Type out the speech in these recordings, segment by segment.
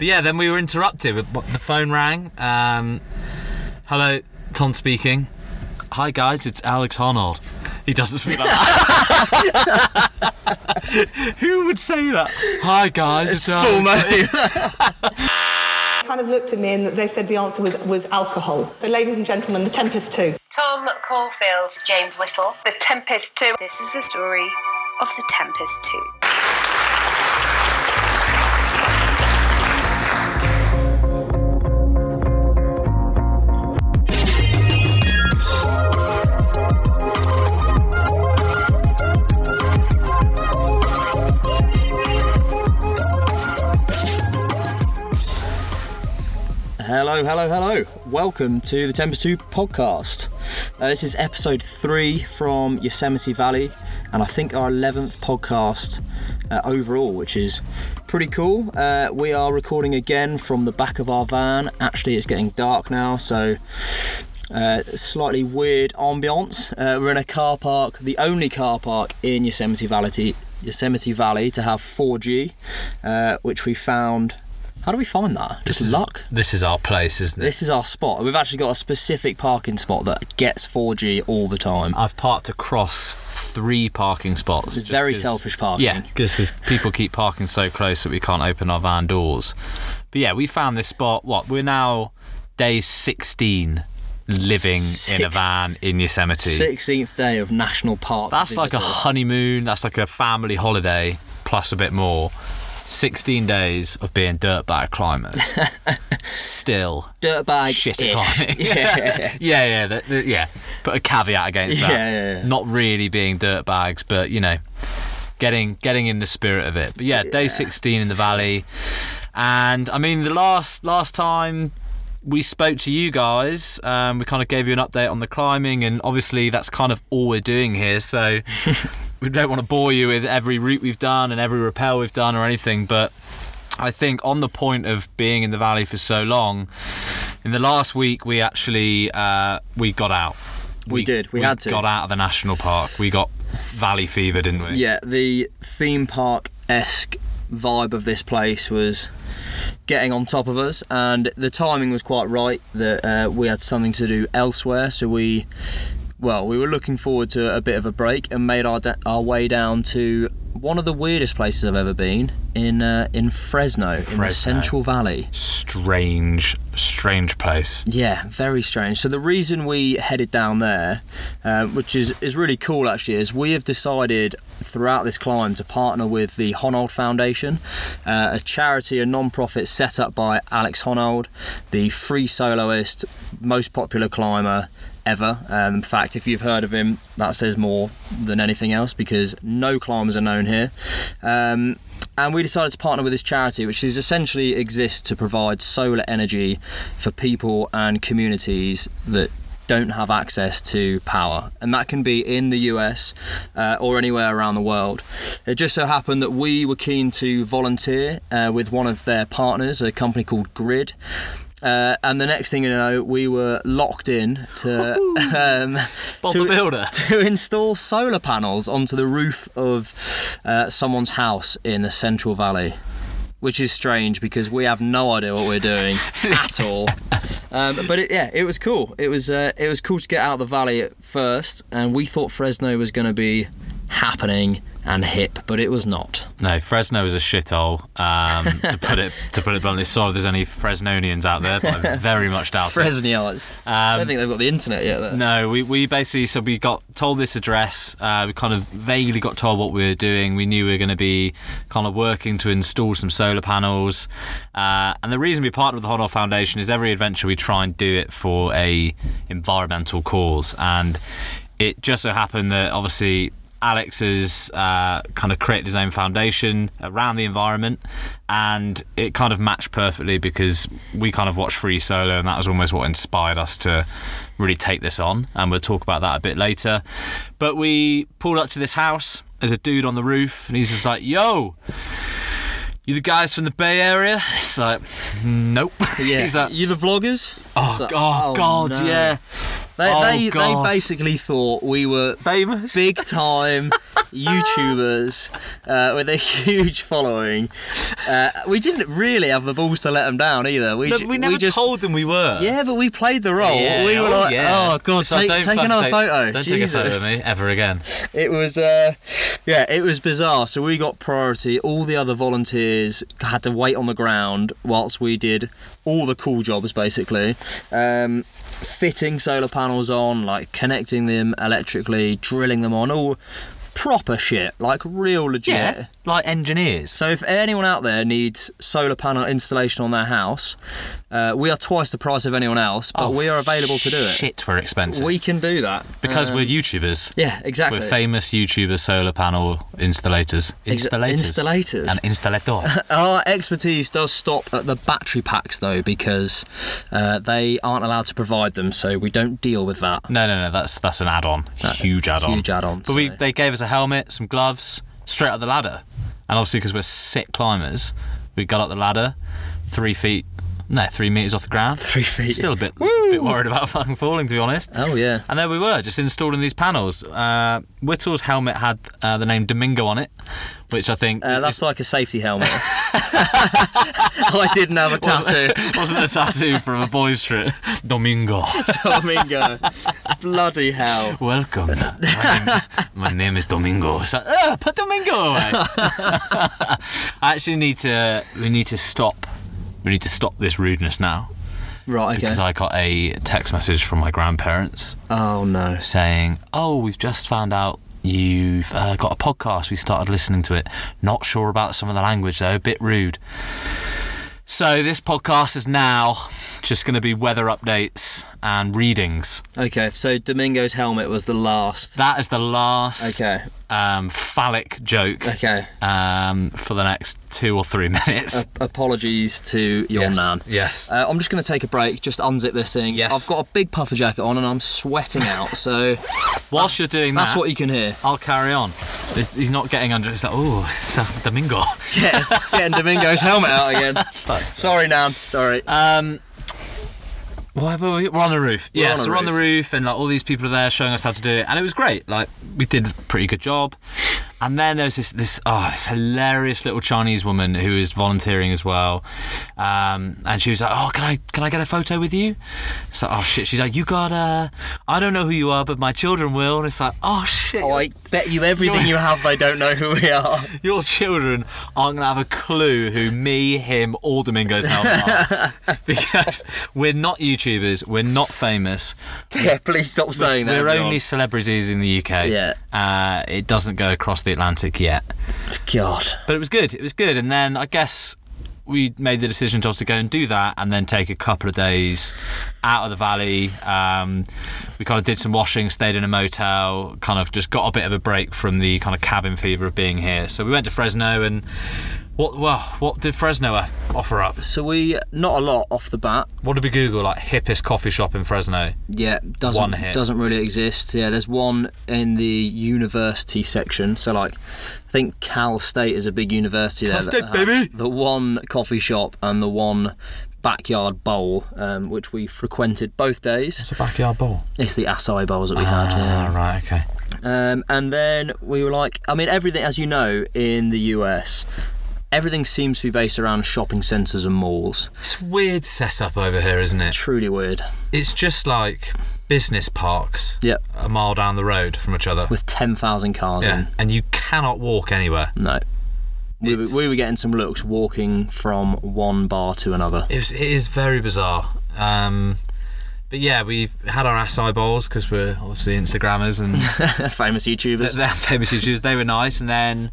But yeah, then we were interrupted. The phone rang. Um, hello, Tom speaking. Hi guys, it's Alex Honnold. He doesn't speak like that. Who would say that? Hi guys, it's, Alex. kind of looked at me and they said the answer was, was alcohol. So, ladies and gentlemen, the Tempest 2. Tom Caulfield, James Whittle. The Tempest 2. This is the story of the Tempest 2. Hello, hello. Welcome to the Tempest 2 podcast. Uh, this is episode three from Yosemite Valley, and I think our 11th podcast uh, overall, which is pretty cool. Uh, we are recording again from the back of our van. Actually, it's getting dark now, so uh, slightly weird ambiance. Uh, we're in a car park, the only car park in Yosemite Valley, Yosemite Valley to have 4G, uh, which we found. How do we find that? Just luck. This is our place, isn't it? This is our spot. We've actually got a specific parking spot that gets 4G all the time. I've parked across three parking spots. Very selfish parking. Yeah, because people keep parking so close that we can't open our van doors. But yeah, we found this spot. What we're now day 16 living in a van in Yosemite. 16th day of national park. That's like a honeymoon. That's like a family holiday plus a bit more. 16 days of being dirtbag climbers. Still dirtbag. shit at ish. climbing. Yeah. yeah, yeah, the, the- yeah. Put a caveat against that. Yeah, yeah, yeah. Not really being dirtbags, but you know, getting getting in the spirit of it. But yeah, day 16 in the valley, and I mean the last last time we spoke to you guys, um, we kind of gave you an update on the climbing, and obviously that's kind of all we're doing here. So we don't want to bore you with every route we've done and every rappel we've done or anything, but. I think on the point of being in the valley for so long, in the last week we actually uh, we got out. We did, we had to. Got out of the national park. We got valley fever, didn't we? Yeah, the theme park esque vibe of this place was getting on top of us, and the timing was quite right that uh, we had something to do elsewhere. So we, well, we were looking forward to a bit of a break and made our da- our way down to one of the weirdest places I've ever been in uh, in Fresno, in the Central Valley. Strange, strange place. Yeah, very strange. So the reason we headed down there, uh, which is is really cool actually, is we have decided throughout this climb to partner with the Honnold Foundation, uh, a charity, a non-profit set up by Alex Honnold, the free soloist, most popular climber ever. Um, in fact, if you've heard of him, that says more than anything else because no climbers are known here. Um, and we decided to partner with this charity, which is essentially exists to provide solar energy for people and communities that don't have access to power, and that can be in the US uh, or anywhere around the world. It just so happened that we were keen to volunteer uh, with one of their partners, a company called Grid. Uh, and the next thing you know, we were locked in to um, Bob to, the Builder. to install solar panels onto the roof of uh, someone's house in the Central Valley, which is strange because we have no idea what we're doing at all. Um, but it, yeah, it was cool. It was uh, it was cool to get out of the valley at first, and we thought Fresno was going to be happening and hip, but it was not. No, Fresno is a shithole. Um, to put it to put it bluntly, sorry if there's any Fresnonians out there, but I very much doubt it. Fresnials. I don't think they've got the internet yet. Though. No, we, we basically so we got told this address. Uh, we kind of vaguely got told what we were doing. We knew we were going to be kind of working to install some solar panels. Uh, and the reason we partnered with the Honnold Foundation is every adventure we try and do it for a environmental cause. And it just so happened that obviously Alex has uh, kind of created his own foundation around the environment, and it kind of matched perfectly because we kind of watched Free Solo, and that was almost what inspired us to really take this on. And we'll talk about that a bit later. But we pulled up to this house. There's a dude on the roof, and he's just like, "Yo." You the guys from the Bay Area? It's like, nope. Yeah, He's like, you the vloggers? oh, like, God, oh, God, no. yeah. They, Oh, they, they basically thought we were Famous. big time YouTubers uh, with a huge following. Uh, we didn't really have the balls to let them down either. We, No, ju- we never just told them we were. Yeah, but we played the role. Yeah, we were oh, like, yeah. oh god, like, take, take another take- photo. Don't take a photo of me ever again. It was, uh, yeah, it was bizarre. So we got priority. All the other volunteers had to wait on the ground whilst we did all the cool jobs, basically. Um, fitting solar panels on, like connecting them electrically, drilling them on, all proper shit, like real legit. Yeah, like engineers. So if anyone out there needs solar panel installation on their house, uh, we are twice the price of anyone else, but Oh, we are available to do it. Shit, we're expensive. We can do that because Um, we're YouTubers. yeah, exactly. We're famous YouTuber solar panel installators. Ex- Installators. installators. An installator. Our expertise does stop at the battery packs though, because uh, they aren't allowed to provide them, so we don't deal with that. no, no, no. That's that's an add-on. huge add-on. huge add-on, But we, they gave us a helmet, some gloves, straight up the ladder, and obviously because we're sick climbers, we got up the ladder, three feet. No, three meters off the ground. Three feet. Still a bit, Woo! bit worried about fucking falling, to be honest. Oh yeah. And there we were, just installing these panels. Uh, Whittle's helmet had uh, the name Domingo on it, which I think Uh, that's like a safety helmet. I didn't have a tattoo. wasn't a tattoo from a boys' trip. Domingo. Domingo. Bloody hell. Welcome. My name, my name is Domingo. It's like, "Ah, put Domingo away. I actually need to. We need to stop. We need to stop this rudeness now Right. Okay. because I got a text message from my grandparents Oh no. saying, "Oh, we've just found out." You've uh, got a podcast. We started listening to it. Not sure about some of the language though. A bit rude. So this podcast is now just going to be weather updates and readings. Okay. So Domingo's helmet was the last. That is the last Okay. Um, phallic joke Okay. um, for the next two or three minutes. A- apologies to your yes. nan. Yes. Uh, I'm just going to take a break, just unzip this thing. Yes. I've got a big puffer jacket on and I'm sweating out, so Whilst you're doing that's that, what you can hear. I'll carry on. He's he's not getting under. It's like, oh, it's Domingo. Get, getting Domingo's helmet out again. Sorry, Nan. Sorry. Um, why were we? We're on the roof. We're yeah, on so we're on the roof. roof, and like all these people are there showing us how to do it, and it was great. Like we did a pretty good job. And then there was this this oh this hilarious little Chinese woman who was volunteering as well, um, and she was like, oh can I can I get a photo with you? It's like oh shit. She's like you got uh I don't know who you are, but my children will. And it's like oh shit. Oh, I bet you everything you have they don't know who we are. Your children aren't to have a clue who me, him, or Domingo's helmet are. because we're not YouTubers, we're not famous. yeah, please stop saying that. We're everyone. only celebrities in the UK. Yeah. Uh, it doesn't go across the Atlantic yet. God. But it was good. It was good. And then I guess we made the decision to also go and do that and then take a couple of days out of the valley. Um, we kind of did some washing, stayed in a motel, kind of just got a bit of a break from the kind of cabin fever of being here. So we went to Fresno and what well, what did Fresno offer up? So we not a lot off the bat. What did we Google? Like hippest coffee shop in Fresno. Yeah, doesn't doesn't really exist. Yeah, there's one in the university section. So like, I think Cal State is a big university there. Cal that State, have baby! The one coffee shop and the one backyard bowl, um, which we frequented both days. It's a backyard bowl. It's the acai bowls that we had. Yeah. Ah, right, okay. Um, and then we were like, I mean, everything, as you know, in the US, everything seems to be based around shopping centres and malls. It's a weird setup over here, isn't it? Truly weird. It's just like business parks Yep. a mile down the road from each other. With 10,000 cars Yeah, in. and you cannot walk anywhere. No. We were, we were getting some looks walking from one bar to another. It, was, it is very bizarre. Um, but yeah, we had our acai bowls because we're obviously Instagrammers and Famous YouTubers. they're famous YouTubers. They were nice, and then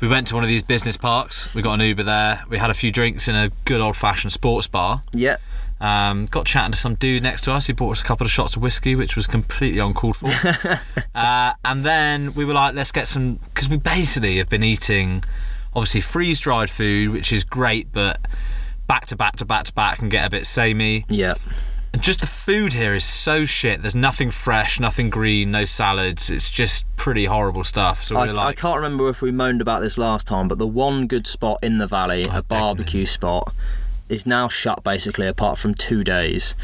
we went to one of these business parks. We got an Uber there. We had a few drinks in a good old-fashioned sports bar. Yeah. Um, got chatting to some dude next to us. He bought us a couple of shots of whiskey, which was completely uncalled for. uh, and then we were like, let's get some because we basically have been eating obviously freeze dried food, which is great, but back to back to back to back can get a bit samey. Yeah. And just the food here is so shit. There's nothing fresh, nothing green, no salads. It's just pretty horrible stuff. So I, we're I can't remember if we moaned about this last time, but the one good spot in the valley, a barbecue spot, is now shut basically apart from two days.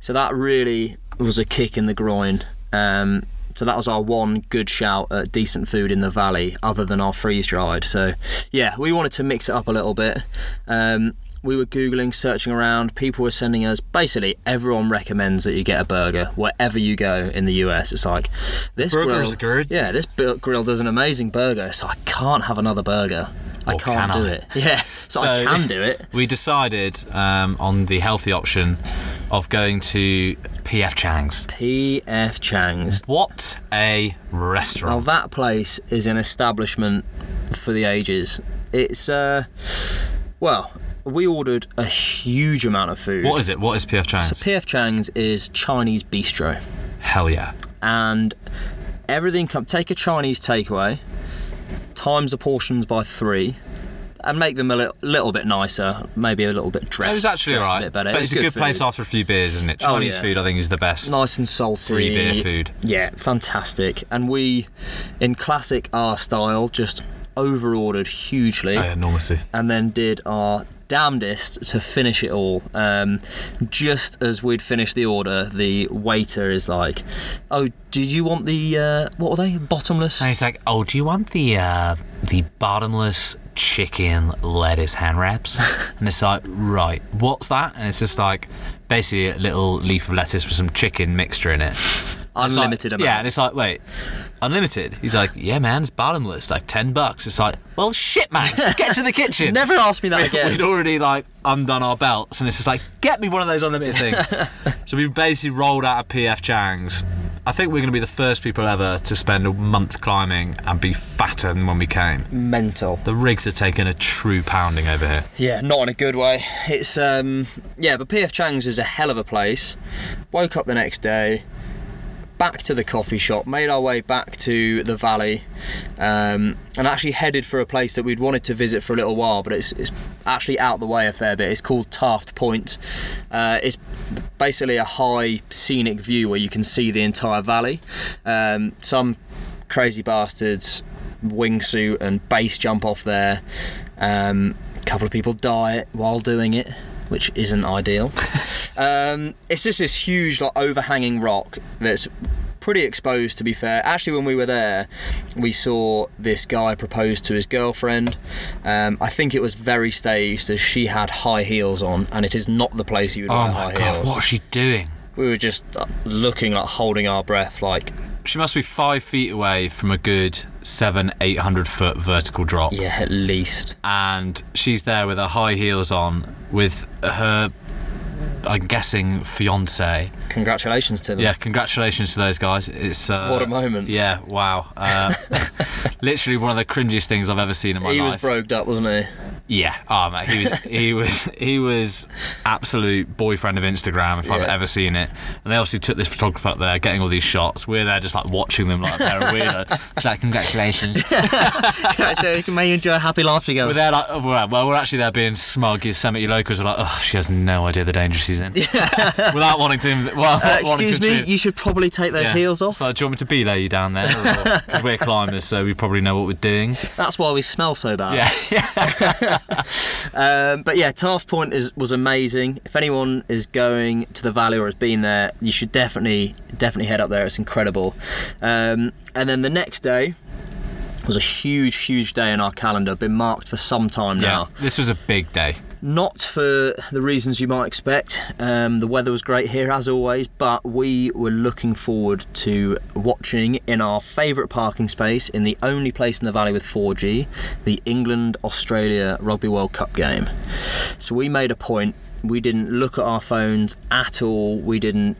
So that really was a kick in the groin. Um, so So that was our one good shout at decent food in the valley, other than our freeze dried. So yeah, we wanted to mix it up a little bit. Um, we were googling, searching around. People were sending us. Basically, everyone recommends that you get a burger wherever you go in the US. It's like this Burgers grill. good. Yeah, this grill does an amazing burger. So I can't have another burger. I can't can do I? it. Yeah, so, I can do it. We decided um, on the healthy option of going to PF Chang's. PF Chang's. What a restaurant. Now restaurant! that place is an establishment for the ages. It's uh, well, we ordered a huge amount of food. what is it? What is PF Chang's? So PF Chang's is Chinese bistro, Hell yeah! and everything come. Take a Chinese takeaway, times the portions by three. And make them a little, little bit nicer, maybe a little bit dressed. It was actually alright, a but It it's a good place after a few beers, isn't it? Oh, Chinese yeah. food, I think, is the best. nice and salty. Free beer food. Yeah, fantastic. And we, in classic R style, just over ordered hugely Oh, yeah, enormously. and then did our damnedest to finish it all. Um, just as we'd finished the order, the waiter is like, "Oh, did you want the uh, what were they? Bottomless." And he's like, "Oh, do you want the uh, the bottomless chicken lettuce hand wraps?" and it's like, "Right, what's that?" And it's just like basically a little leaf of lettuce with some chicken mixture in it. It's like- Unlimited amount. Yeah, and it's like, wait, unlimited? He's like, yeah, man, it's bottomless, like ten bucks. It's like, well, shit, man, get to the kitchen. Never ask me that again. We'd already like undone our belts, and it's just like, get me one of those unlimited things. so we basically rolled out of PF Chang's. I think we're going to be the first people ever to spend a month climbing and be fatter than when we came. Mental. The rigs are taking a true pounding over here. Yeah, not in a good way. It's um yeah, but PF Chang's is a hell of a place. Woke up the next day, back to the coffee shop, made our way back to the valley, um, and actually headed for a place that we'd wanted to visit for a little while, but it's, it's actually out the way a fair bit. It's called Taft Point. Uh, it's basically a high scenic view where you can see the entire valley. Um, some crazy bastards wingsuit and base jump off there. Um, a couple of people die while doing it, which isn't ideal. um, it's just this huge, like overhanging rock that's pretty exposed. To be fair, actually, when we were there, we saw this guy propose to his girlfriend. Um, I think it was very staged, as she had high heels on, and it is not the place you would Oh wear my high god, heels. what is she doing? We were just uh, looking like holding our breath, like She must be five feet away from a good seven, eight hundred foot vertical drop. yeah, at least. and she's there with her high heels on with her I'm guessing fiance. Congratulations to them. Yeah, congratulations to those guys. It's uh, What a moment. Yeah, wow. Uh, literally one of the cringiest things I've ever seen in my He life. He was broke up, wasn't he? Yeah. Oh man, he was he was he was absolute boyfriend of Instagram if I've ever seen it. And they obviously took this photographer up there getting all these shots. We're there just like watching them like of weirdos. Like, congratulations. May you enjoy a happy life together. We're there like, oh, well, we're actually there being smug. Yosemite locals are like, oh, she has no idea the danger she's in. Without wanting to. Well, Uh, excuse me, you should probably take those Yeah. heels off. So, do you want me to belay you down there? Because we're climbers, so we probably know what we're doing. That's why we smell so bad. Yeah. Um, but yeah, Taft Point is was amazing. If anyone is going to the valley or has been there, you should definitely definitely head up there. It's incredible. Um, and then the next day was a huge, huge day in our calendar. Been marked for some time yeah. now. This was a big day. Not for the reasons you might expect. Um, the weather was great here as always, but we were looking forward to watching in our favourite parking space in the only place in the valley with 4G, the England Australia Rugby World Cup game. So we made a point. We didn't look at our phones at all. We didn't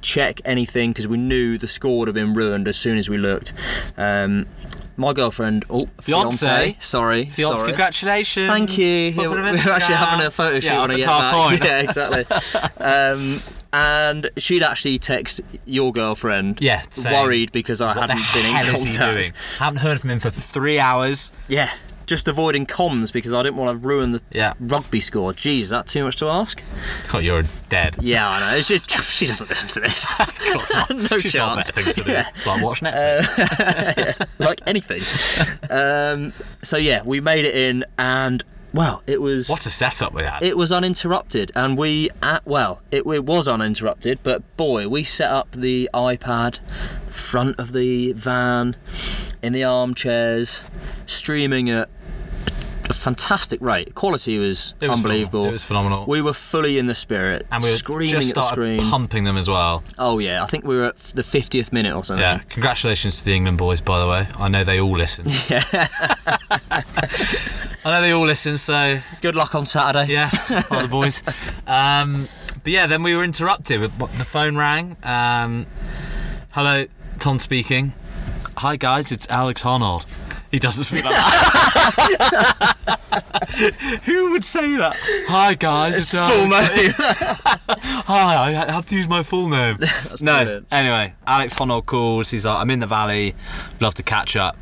check anything because we knew the score would have been ruined as soon as we looked. Um, my girlfriend, oh, Fiance. fiance, sorry, Fiance, sorry. congratulations. Thank you. Yeah, we're actually having a photo shoot Yeah, when I up get at Tar back. Yeah, exactly. um, and she'd actually text your girlfriend. Yeah, saying, worried because I hadn't been in hell is he contact. Haven't heard from him for three hours. Yeah, just avoiding comms because I didn't want to ruin the Yeah. rugby score. Jeez, is that too much to ask? Oh, you're dead. Yeah, I know. Just, she doesn't listen to this. Of course not. no She's chance. better things to do. Yeah. Like watch Netflix. like anything. Um, so yeah, we made it in, and well, it was What a setup we had. it was uninterrupted, and we at well, it, it was uninterrupted. But boy, we set up the iPad, front of the van, in the armchairs, streaming at a fantastic rate. Quality was, It was unbelievable. phenomenal. It was phenomenal. We were fully in the spirit, and we were screaming just at the screen. pumping them as well. Oh yeah, I think we were at the 50th minute or something. Yeah, congratulations to the England boys, by the way. I know they all listen. Yeah. I know they all listen, so Good luck on Saturday. yeah, all the boys. Um, but yeah, then we were interrupted. The phone rang. Um, hello, Tom speaking. Hi guys, it's Alex Honnold. He doesn't speak like that. Who would say that? Hi guys, it's, uh, Full name. Hi, I have to use my full name. no. brilliant. Anyway, Alex Honnold calls. He's like, I'm in the valley. Love to catch up.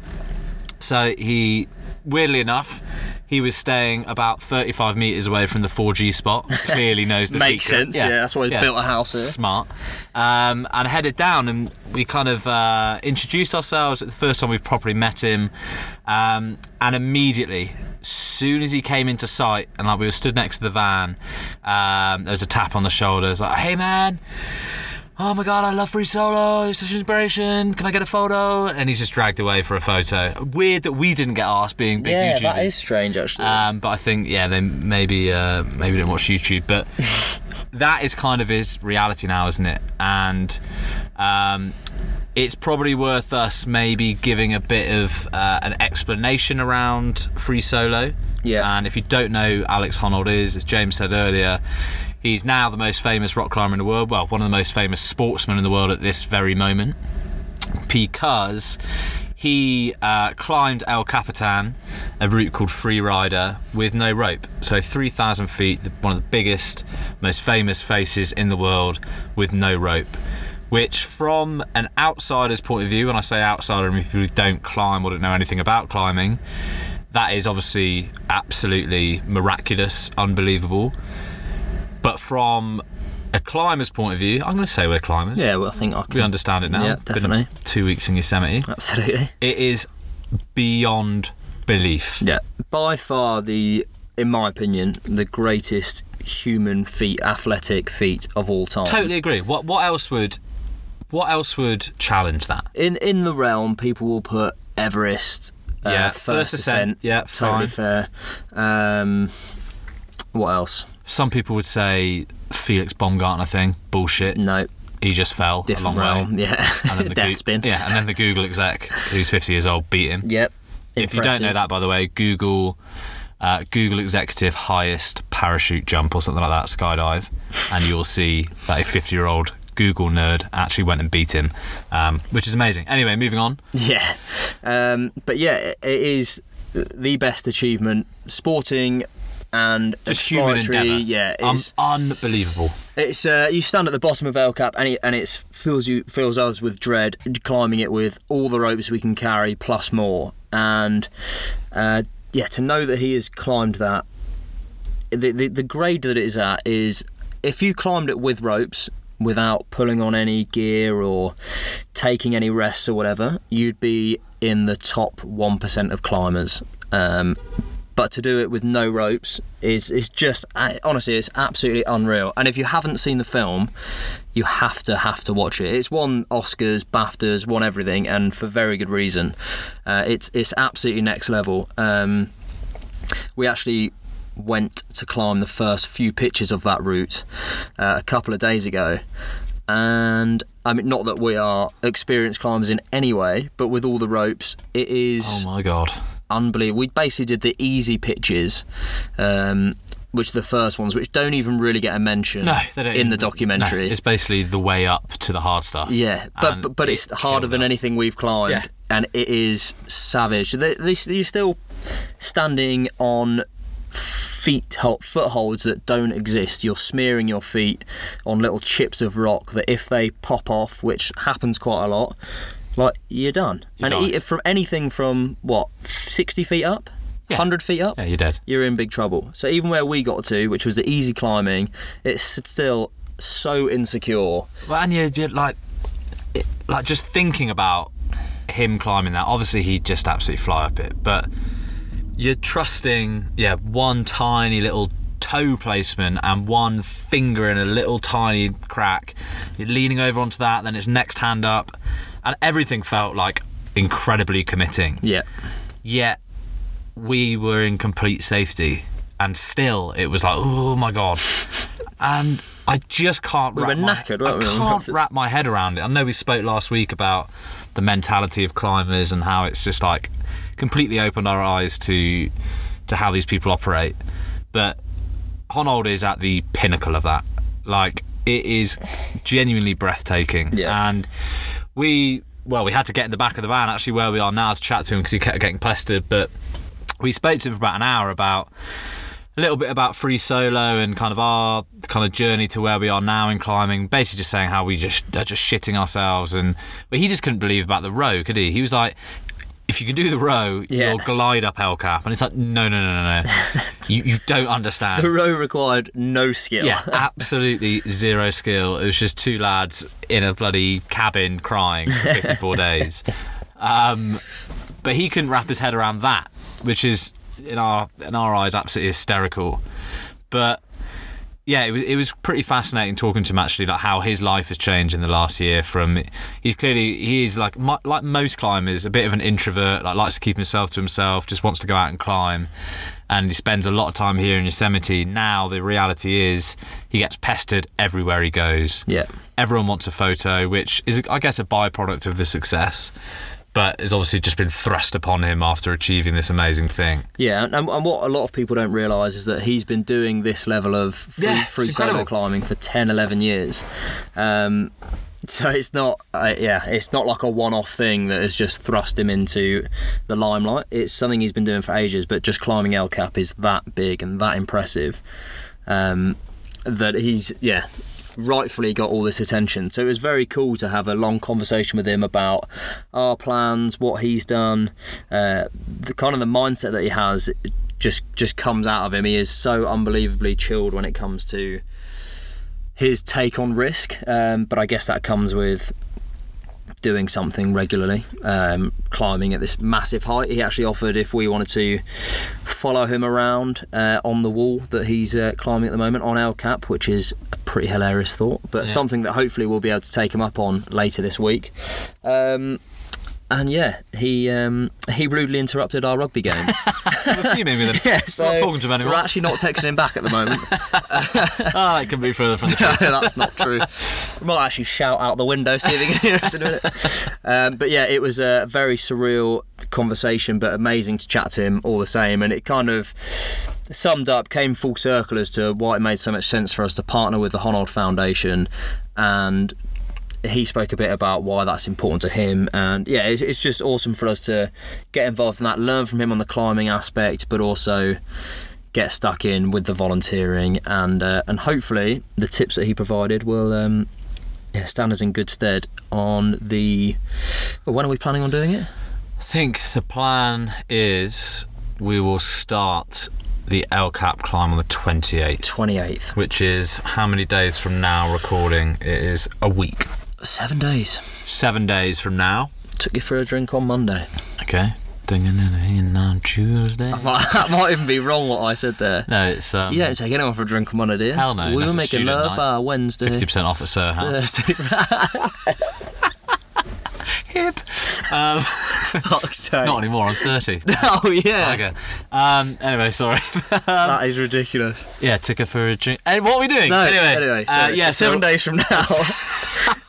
So he, weirdly enough, he was staying about 35 meters away from the 4G spot. Clearly knows the Makes secret. sense, yeah, that's why he's built a house here. Smart. Um, and headed down, and we kind of uh, introduced ourselves. The first time we properly met him, um, and immediately, as soon as he came into sight, and like we were stood next to the van, um, there was a tap on the shoulder. It's like, "Hey, man." Oh my god, I love free solo. You're such an inspiration. Can I get a photo? And he's just dragged away for a photo. Weird that we didn't get asked, being big Yeah, YouTubers. that is strange actually. Um, but I think yeah, they maybe uh, maybe didn't watch YouTube, but that is kind of his reality now, isn't it? And um, it's probably worth us maybe giving a bit of uh, an explanation around free solo. Yeah. And if you don't know who Alex Honnold is, as James said earlier, he's now the most famous rock climber in the world. Well, one of the most famous sportsmen in the world at this very moment because he uh, climbed El Capitan, a route called Freerider, with no rope. So 3,000 feet, one of the biggest, most famous faces in the world, with no rope. Which, from an outsider's point of view, when I say outsider, I mean people who don't climb or don't know anything about climbing, that is obviously absolutely miraculous, unbelievable. But from a climber's point of view, I'm going to say we're climbers. yeah, well, I think I can. We understand it now. Yeah, definitely. two weeks in Yosemite. Absolutely. It is beyond belief. Yeah, by far the, in my opinion, the greatest human feat, athletic feat of all time. Totally agree. What what else would what else would challenge that? In in the realm, people will put Everest. Uh, Yeah, first, first ascent, ascent. yeah, totally fair. Um, what else? Some people would say Felix Baumgartner thing. Bullshit. No, He just fell different a long realm. way. Yeah, And then the death Goo- spin. Yeah, and then the Google exec, who's 50 years old, beat him. Yep. If you don't know that, by the way, Google uh, Google executive highest parachute jump or something like that, skydive, and you'll see that a 50 year old Google nerd actually went and beat him, um, which is amazing. Anyway, moving on. Yeah, um, but yeah, it is the best achievement, sporting and Just human endeavour. Yeah, Um, it's unbelievable. it's uh, you stand at the bottom of El Cap and it, and it fills you fills us with dread climbing it with all the ropes we can carry plus more and uh, yeah to know that he has climbed that the, the the grade that it is at is if you climbed it with ropes without pulling on any gear or taking any rests or whatever you'd be in the top 1% of climbers um, but to do it with no ropes is is just uh, honestly it's absolutely unreal. And if you haven't seen the film you have to have to watch it. It's won oscars baftas won everything and for very good reason. Uh, it's it's absolutely next level. Um, we actually went to climb the first few pitches of that route uh, a couple of days ago. And I mean not that we are experienced climbers in any way but with all the ropes it is Oh my god. Unbelievable. We basically did the easy pitches, um, which are the first ones, which don't even really get a mention No, in the documentary. No, it's basically the way up to the hard stuff. yeah, but but, but it's it harder than us. anything we've climbed, Yeah. and it is savage. They, they, you're still standing on feet footholds that don't exist. You're smearing your feet on little chips of rock that if they pop off, which happens quite a lot, like you're done. You and e- from anything from what 60 feet up, Yeah. 100 feet up, Yeah, you're dead. you're in big trouble. So even where we got to, which was the easy climbing, it's still so insecure. Well, and you're, you're like, it, like just thinking about him climbing that. Obviously, he'd just absolutely fly up it. But you're trusting, yeah, one tiny little toe placement and one finger in a little tiny crack. You're leaning over onto that, then it's next hand up, and everything felt like incredibly committing. Yeah. Yet we were in complete safety, and still it was like, oh my god. And I just can't. We wrap were my, knackered, I weren't we, can't wrap my head around it. I know we spoke last week about the mentality of climbers and how it's just like completely opened our eyes to to how these people operate. But Honnold is at the pinnacle of that. Like it is genuinely breathtaking. Yeah. And we well, we had to get in the back of the van actually where we are now to chat to him because he kept getting pestered. But we spoke to him for about an hour about a little bit about free solo and kind of our kind of journey to where we are now in climbing. Basically, just saying how we just are just shitting ourselves, and but he just couldn't believe about the row, could he? He was like. If you can do the row, Yeah. you'll glide up El Cap, and it's like, no, no, no, no, no. you you don't understand. The row required no skill. Yeah, absolutely zero skill. It was just two lads in a bloody cabin crying for 54 days. Um, but he couldn't wrap his head around that, which is in our in our eyes absolutely hysterical. But yeah, it was it was pretty fascinating talking to him actually, like how his life has changed in the last year. From he's clearly he's like like most climbers, a bit of an introvert, like likes to keep himself to himself, just wants to go out and climb, and he spends a lot of time here in Yosemite. Now the reality is he gets pestered everywhere he goes. Yeah. Everyone wants a photo, which is I guess a byproduct of the success. But has obviously just been thrust upon him after achieving this amazing thing. Yeah, and, and what a lot of people don't realise is that he's been doing this level of free, Yeah, free solo climbing for 10, 11 years. Um, so it's not, uh, yeah, it's not like a one-off thing that has just thrust him into the limelight. It's something he's been doing for ages, but just climbing El Cap is that big and that impressive um, that he's, yeah, rightfully got all this attention. So it was very cool to have a long conversation with him about our plans, what he's done, uh, the kind of the mindset that he has. Just just comes out of him. He is so unbelievably chilled when it comes to his take on risk. Um, but I guess that comes with doing something regularly, um, climbing at this massive height. He actually offered if we wanted to follow him around uh, on the wall that he's uh, climbing at the moment on El Cap, which is a pretty hilarious thought, but something that hopefully we'll be able to take him up on later this week. Um, and yeah, he um, he rudely interrupted our rugby game. So we're fuming with him. yeah, We're not talking to him anymore. We're actually not texting him back at the moment. Ah, it can be further from the truth. That's not true. We might actually shout out the window, see if he can hear us in a minute. Um, but yeah, it was a very surreal conversation, but amazing to chat to him all the same. And it kind of summed up, came full circle as to why it made so much sense for us to partner with the Honnold Foundation. And he spoke a bit about why that's important to him and yeah it's, it's just awesome for us to get involved in that learn from him on the climbing aspect but also get stuck in with the volunteering and uh, and hopefully the tips that he provided will um, yeah, stand us in good stead on the well, when are we planning on doing it I think the plan is we will start the El Cap climb on the 28th, 28th which is how many days from now recording? It is a week. Seven days Seven days from now. took you for a drink on Monday Okay. Dinging in on Tuesday. that might even be wrong what I said there No, it's um, you don't take anyone for a drink on Monday do you? Hell no, we were making love night. by Wednesday 50% off at Soho House. Thursday Hip. Um, not anymore. I'm 30. oh yeah Okay. Um, anyway, sorry. that is ridiculous yeah, took her for a drink. And what are we doing? No, anyway, anyway, uh, yeah, seven so, days from now.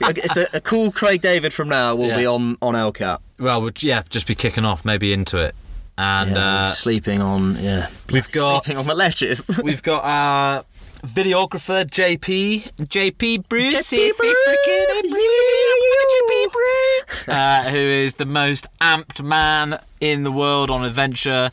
it's a, a cool Craig David from now will Yeah. be on on El Cap. Well, we'll, yeah, just be kicking off maybe into it, and Yeah, uh, sleeping on yeah. we've got- sleeping on the ledges. we've got our videographer JP, JP Bruce, JP if he freaking- JP Bruce, uh, who is the most amped man in the world on adventure.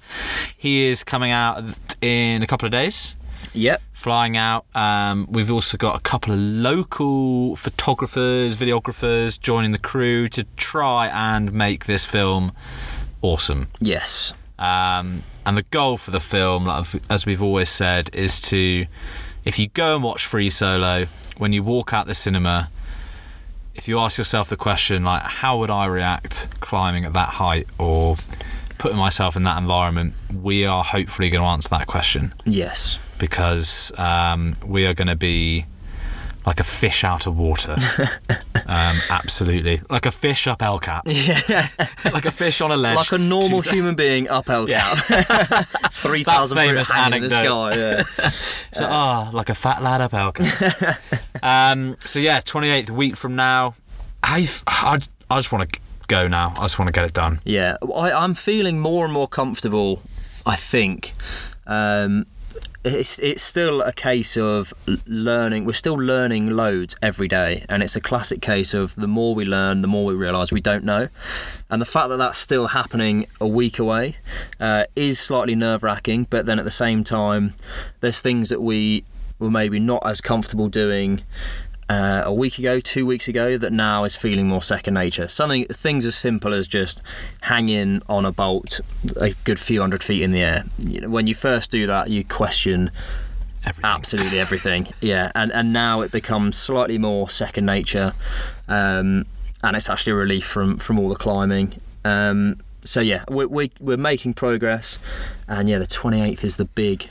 He is coming out in a couple of days. yep. flying out. Um, we've also got a couple of local photographers, videographers joining the crew to try and make this film awesome. Yes. Um, and the goal for the film, as we've always said, is to, if you go and watch Free Solo, when you walk out the cinema, if you ask yourself the question like, how would I react climbing at that height, or putting myself in that environment, we are hopefully going to answer that question Yes. because um, we are going to be like a fish out of water. um, absolutely, like a fish up El Cap. Yeah. like a fish on a ledge. like a normal Two- human being up El Yeah. Cap. 3,000 That foot famous hanging in the sky. Yeah. So, ah, like a fat lad up El Cap. um, so yeah, 28th week from now. I've, I, I just want to go now. I just want to get it done. Yeah, I, I'm feeling more and more comfortable. I think um, it's it's still a case of learning. We're still learning loads every day, and it's a classic case of the more we learn, the more we realise we don't know. And the fact that that's still happening a week away uh, is slightly nerve wracking. But then at the same time, there's things that we were maybe not as comfortable doing uh, a week ago, two weeks ago, that now is feeling more second nature. Something, things as simple as just hanging on a bolt a good few hundred feet in the air. You know, when you first do that, you question Everything. absolutely everything. Yeah, and and now it becomes slightly more second nature, um, and it's actually a relief from from all the climbing. Um, so yeah, we're, we we're making progress, and yeah, the 28th is the big,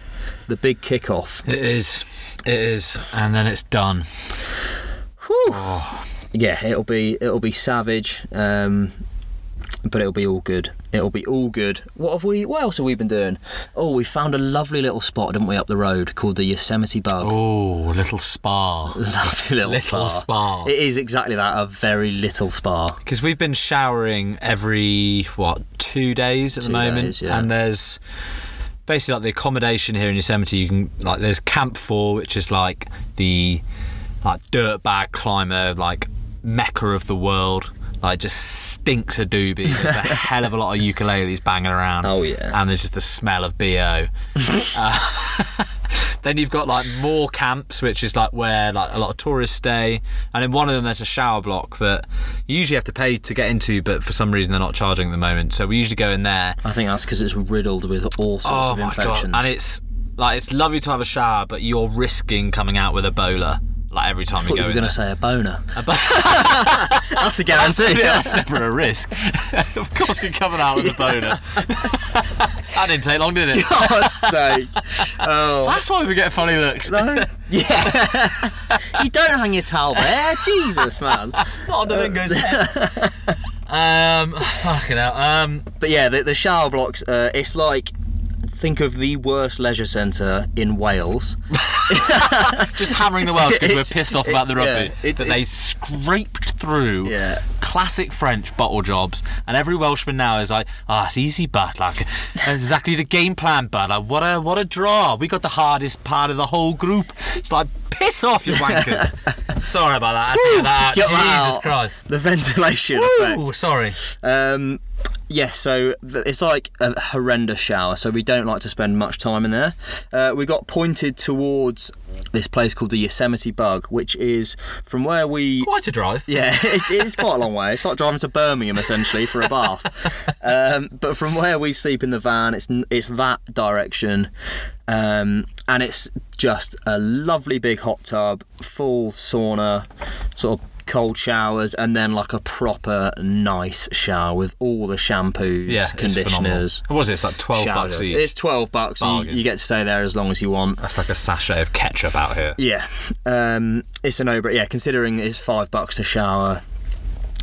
the big kickoff. It is. It is. And then it's done. yeah, it'll be it'll be savage, um, but it'll be all good. It'll be all good. What have we? What else have we been doing? Oh, we found a lovely little spot, didn't we, up the road called the Yosemite Bug. Oh, little spa. Lovely little, Little spa. It is exactly that, a very little spa. Because we've been showering every, what, two days at Two the moment? days, yeah. And there's basically like the accommodation here in Yosemite, you can, like, there's Camp 4, which is like the, like, dirtbag climber, like, mecca of the world. Like, just stinks of doobie. There's a hell of a lot of ukuleles banging around. Oh, yeah. And there's just the smell of BO. uh, then you've got like more camps, which is like where like a lot of tourists stay, and in one of them there's a shower block that you usually have to pay to get into, but for some reason they're not charging at the moment. So we usually go in there. I think that's because it's riddled with all sorts oh of my infections. god! And it's like it's lovely to have a shower, but you're risking coming out with Ebola like every time I thought go you were in going to say a boner. A bo- That's a guarantee. Yeah, that's never a risk. of course, you're coming out with a boner. that didn't take long, did it? God's sake. Oh. That's why we get funny looks. No. Yeah. you don't hang your towel there. Jesus, man. Not on the head. Um, fucking hell. Um, But yeah, the, the shower blocks, uh, it's like, think of the worst leisure centre in Wales. just hammering the Welsh because we're pissed off about the rugby. yeah, it- that they scraped through Yeah. classic French bottle jobs, and every Welshman now is like, "Ah, it's easy, but like that's exactly the game plan, but like, what a what a draw. We got the hardest part of the whole group. It's like piss off, you wankers. sorry about that. I that Jesus out. Christ. The ventilation Ooh, effect. sorry. Um, yes, so it's like a horrendous shower, so we don't like to spend much time in there. Uh, we got pointed towards this place called the Yosemite Bug, which is from where we. Quite a drive. Yeah, it, it's quite a long way. It's like driving to Birmingham essentially for a bath. Um, but from where we sleep in the van, it's it's that direction, um, and it's just a lovely big hot tub, full sauna, sort of cold showers, and then like a proper nice shower with all the shampoos, Yeah, conditioners. What was it? It's like twelve bucks each. It's twelve bucks. You, you get to stay there as long as you want. That's like a sachet of ketchup out here. Yeah, um, it's a no Yeah, considering it's five bucks a shower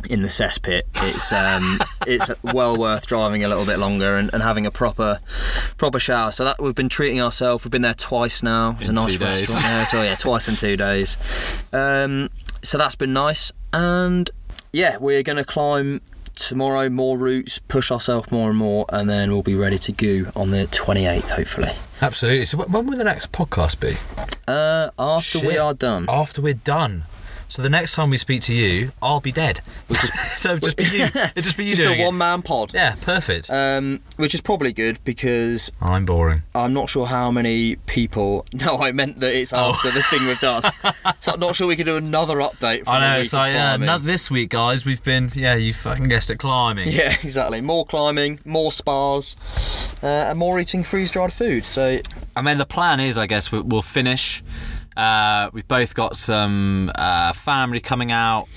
in the cesspit, it's um, it's well worth driving a little bit longer and, and having a proper proper shower. So that we've been treating ourselves. We've been there twice now. It's In a nice restaurant there. So yeah, twice in two days. Um, so that's been nice. And yeah, we're gonna climb. Tomorrow, more routes, push ourselves more and more, and then we'll be ready to go on the 28th, hopefully. Absolutely. So when will the next podcast be? Uh, after we are done. After we're done. So the next time we speak to you, I'll be dead. Which is so it'll just be you. It'll just be you Just doing a one man pod. Yeah, perfect. Um, which is probably good because I'm boring. I'm not sure how many people. No, I meant that it's Oh. after the thing we've done. so I'm not sure we can do another update. From I the know. week So of yeah, climbing. not this week, guys. We've been yeah, you fucking guessed it, climbing. Yeah, exactly. More climbing, more spas, uh, and more eating freeze dried food. So I mean, the plan is, I guess, we- we'll finish. Uh, we've both got some uh, family coming out.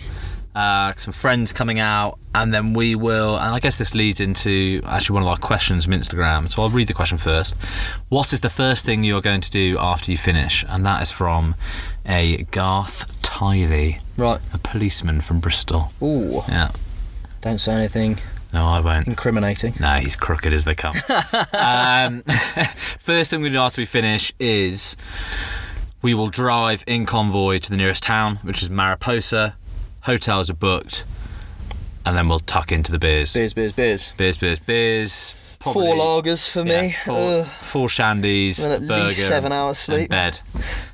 uh, some friends coming out, and then we will. And I guess this leads into actually one of our questions from Instagram. So I'll read the question first. What is the first thing you are going to do after you finish? And that is from a Garth Tiley, Right. a policeman from Bristol. Ooh. Yeah. Don't say anything No, I won't. incriminating. No, he's crooked as they come. um, first thing we do after we finish is we will drive in convoy to the nearest town, which is Mariposa. Hotels are booked, and then we'll tuck into the beers. Beers, beers, beers. beers, beers, beers. Four lagers for yeah, me. Four, four shandies, And at burger, least seven hours sleep. bed.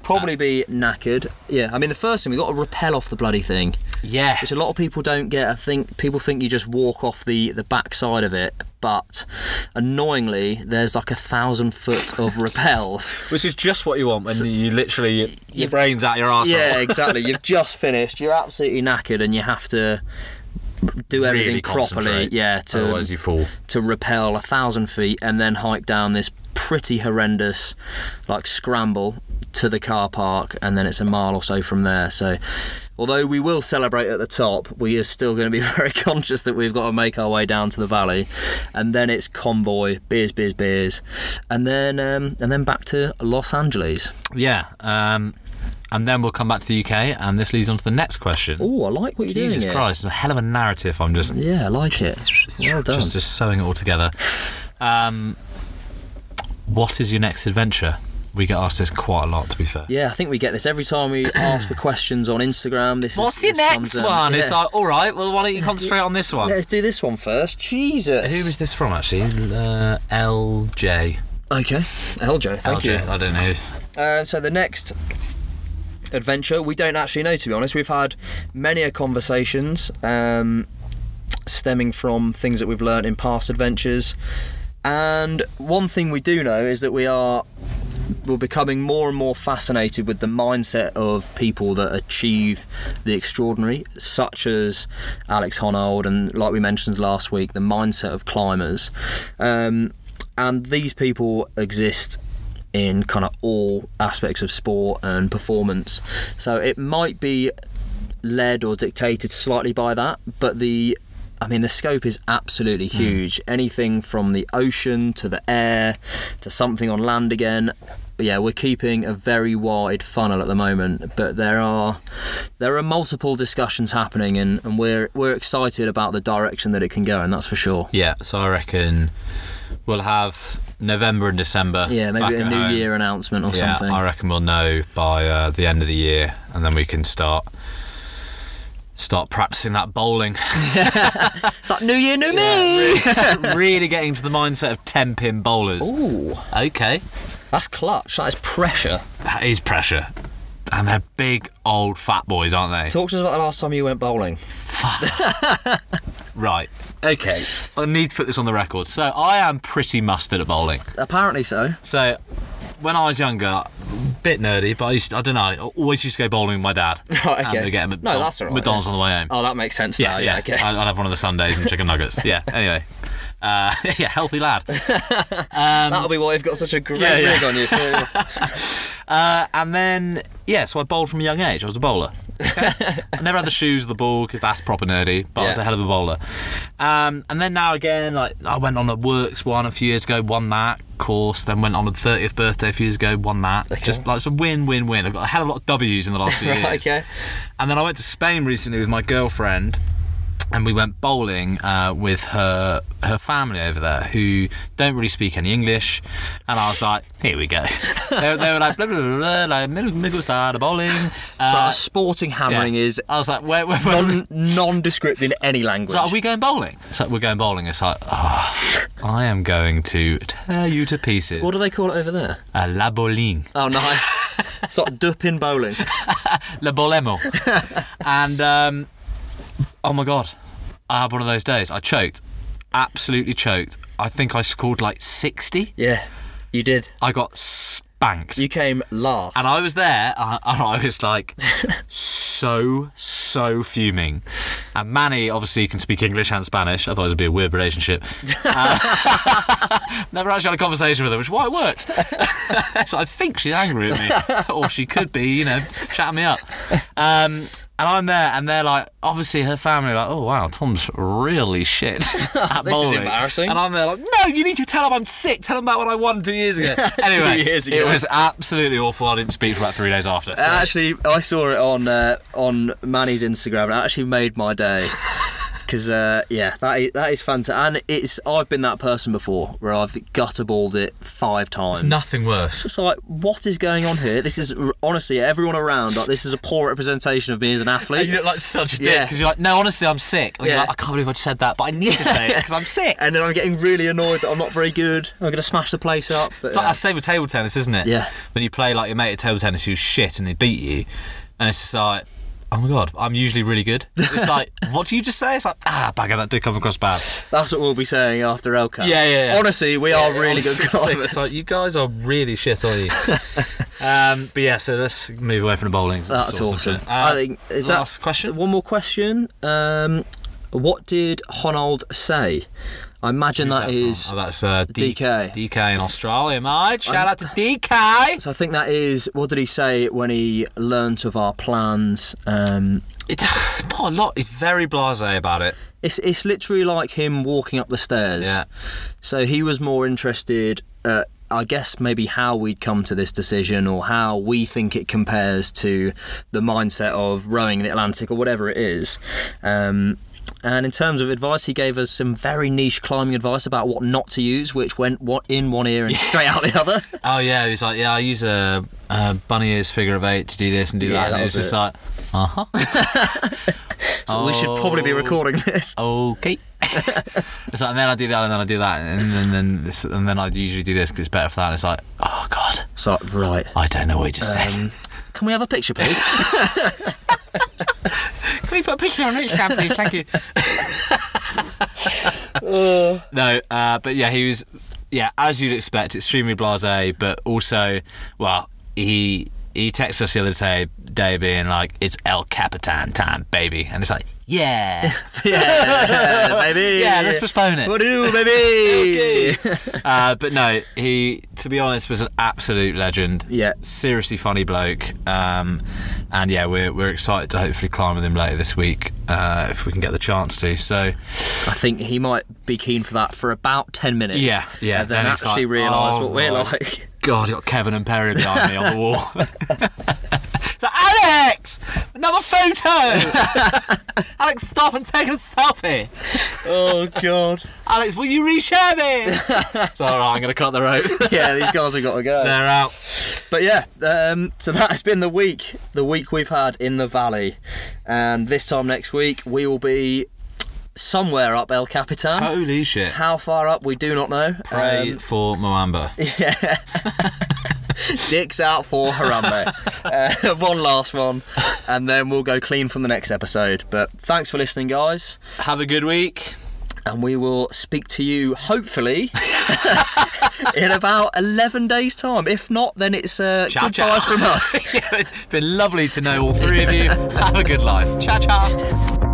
Probably be knackered. Yeah, I mean the first thing we got to rappel off the bloody thing, Yeah. which a lot of people don't get. I think people think you just walk off the the back side of it, but annoyingly, there's like a thousand foot of rappels. Which is just what you want when you literally your brain's out your arsehole. Yeah, exactly. You've just finished. You're absolutely knackered, and you have to do everything Really properly. Yeah, to Otherwise you fall. to rappel a thousand feet and then hike down this pretty horrendous like scramble to the car park and then it's a mile or so from there so although we will celebrate at the top we are still going to be very conscious that we've got to make our way down to the valley and then it's convoy beers beers beers and then um, and then back to los angeles Yeah. Um, and then we'll come back to the UK, and this leads on to the next question. oh i like what you're Jesus doing here. Christ, a hell of a narrative. I'm just yeah i like it well done just just sewing it all together. Um, what is your next adventure? We get asked this quite a lot, to be fair. yeah, I think we get this every time we ask for questions on Instagram. This What's is, your this next comes, um, one? It's like, all right, well, why don't you concentrate on this one? Let's do this one first. Jesus. Who is this from, actually? Uh, LJ. Okay, LJ. Thank LJ. you. I don't know. Uh, so the next adventure, we don't actually know to be honest. We've had many a conversations um, stemming from things that we've learned in past adventures, and one thing we do know is that we are we're becoming more and more fascinated with the mindset of people that achieve the extraordinary, such as Alex Honnold and, like we mentioned last week, the mindset of climbers. Um, and these people exist in kind of all aspects of sport and performance. So it might be led or dictated slightly by that, but the I mean, the scope is absolutely huge. Anything from the ocean to the air to something on land again. Yeah, we're keeping a very wide funnel at the moment, but there are there are multiple discussions happening, and, and we're we're excited about the direction that it can go, and that's for sure. Yeah, so I reckon we'll have November and December. Yeah, maybe a New home. Year announcement or yeah, something. I reckon we'll know by uh, the end of the year, and then we can start start practicing that bowling. It's like New Year, New Me. really getting to the mindset of ten pin bowlers. Ooh, Okay, that's clutch. That is pressure. that is pressure, and they're big old fat boys, aren't they? Talk to us about the last time you went bowling. Right. Okay. I need to put this on the record. So I am pretty mustard at bowling. Apparently so. So when I was younger, a bit nerdy, but I used I don't know. I always used to go bowling with my dad. Right, okay. we'd get him No, that's all right, McDonald's yeah. on the way home. Oh, that makes sense yeah, now. yeah. Yeah, okay. I'd, I'd have one of the Sundays and chicken nuggets. yeah. Anyway. Uh, yeah, healthy lad. That'll be why you've got such a great Yeah, yeah. rig on you. Yeah, yeah. Uh, and then, yeah, so I bowled from a young age. I was a bowler. Okay? I never had the shoes or the ball because that's proper nerdy, but I was a hell of a bowler. Um, and then now again, like I went on a works one a few years ago, won that course. Then went on a 30th birthday a few years ago, won that. Just like it's a win, win, win. I've got a hell of a lot of W's in the last few years. okay. And then I went to Spain recently with my girlfriend, and we went bowling uh, with her her family over there who don't really speak any English. And I was like, here we go. they, they were like, blah, blah, blah, blah, like, gusta the bowling. So Uh, a sporting hammering yeah. is I was like, where, where, where? non, nondescript in any language. It's like, are we going bowling? It's like, we're going bowling. It's like, oh, I am going to tear you to pieces. what do they call it over there? Uh, la bowling. Oh, nice. it's like dupping bowling. Le Bolemo. and um, oh my god, I had one of those days. I choked, absolutely choked. I think I scored like 60. Yeah, you did. I got spanked. You came last. and I was there, uh, and I was like, so, so fuming. And Manny obviously can speak English and Spanish. I thought it would be a weird relationship. Uh, never actually had a conversation with her, which is why it worked. so I think she's angry at me, or she could be, you know, chatting me up. Um, And I'm there, and they're like, obviously her family are like, oh wow, Tom's really shit at This is embarrassing. And I'm there like, no, you need to tell him I'm sick. Tell him about what I won two years ago. Anyway, years it was absolutely awful. I didn't speak for about three days after. so- Actually, I saw it on uh, on Manny's Instagram, and it actually made my day. Because uh, yeah, that is, that is fantastic, and it's I've been that person before where I've gutter balled it five times. Nothing worse. It's like, what is going on here? This is honestly everyone around. Like, this is a poor representation of me as an athlete. And you look like such a dick Yeah. because you're like, no, honestly, I'm sick. And you're Yeah. like, I can't believe I just said that, but I need to say it because I'm sick. and then I'm getting really annoyed that I'm not very good. I'm going to smash the place up. But, It's like uh, that same with table tennis, isn't it? Yeah. When you play like your mate at table tennis who's shit and they beat you, and it's just like, oh my god, I'm usually really good. It's like, what do you just say? It's like, ah, bagger, that did come across bad. that's what we'll be saying after El Cap. Yeah, yeah, yeah. Honestly, we are really good It's It's like you guys are really shit, aren't you? um, but yeah, so let's move away from the bowling. That's awesome. shit. I Uh, think is last that question. One more question. Um, what did Honnold say? I imagine Who's that from? is. Oh, that's uh, D- DK. DK in Australia, mate. Shout out to DK. So I think that is. What did he say when he learnt of our plans? Um, It's not a lot. He's very blasé about it. it's it's literally like him walking up the stairs. Yeah. So he was more interested. Uh, I guess maybe how we'd come to this decision or how we think it compares to the mindset of rowing the Atlantic or whatever it is. Um, and in terms of advice, he gave us some very niche climbing advice about what not to use, which went what in one ear and straight out the other. Oh yeah, he's like, yeah, I use a, a bunny ears figure of eight to do this and do Yeah, that. that And it's was just like, uh huh. So we should probably be Oh. recording this. Okay. it's like, and then I do that, and then I do that, and then, then this, and then I usually do this because it's better for that. And it's like, oh god, So right. I don't know what he just said. Um, can we have a picture, please? We put a picture on Instagram, please? Thank you. no, uh, but yeah, he was, yeah, as you'd expect, extremely blasé, but also, well, he he texted us the other day, day being like, "It's El Capitan time, baby," and it's like, yeah, yeah, baby. yeah, let's postpone it. What do, baby? uh, but no, he, to be honest, was an absolute legend. Yeah. seriously funny bloke. Um, and yeah, we're we're excited to hopefully climb with him later this week uh, if we can get the chance to. So I think he might be keen for that for about 10 minutes. Yeah, yeah, And then, then actually like, realise oh, what we're like. God, you got Kevin and Perry behind me on the wall. it's like, Alex, another photo. Alex, stop and take a selfie. Oh, God. Alex, will you reshare me? it's all right. I'm going to cut the rope. yeah, these guys have got to go. They're out. But yeah, um, so that has been the week, the week we've had in the valley. And this time next week, we will be somewhere up El Capitan. Holy shit. How far up, we do not know. Pray Um, for Moamba. Yeah. dicks out for Harambe. uh, one last one, and then we'll go clean from the next episode. But thanks for listening, guys. Have a good week. and we will speak to you hopefully in about 11 days time if not then it's uh, Ciao, goodbye ciao. from us yeah, it's been lovely to know all three of you. Have a good life. Ciao, ciao.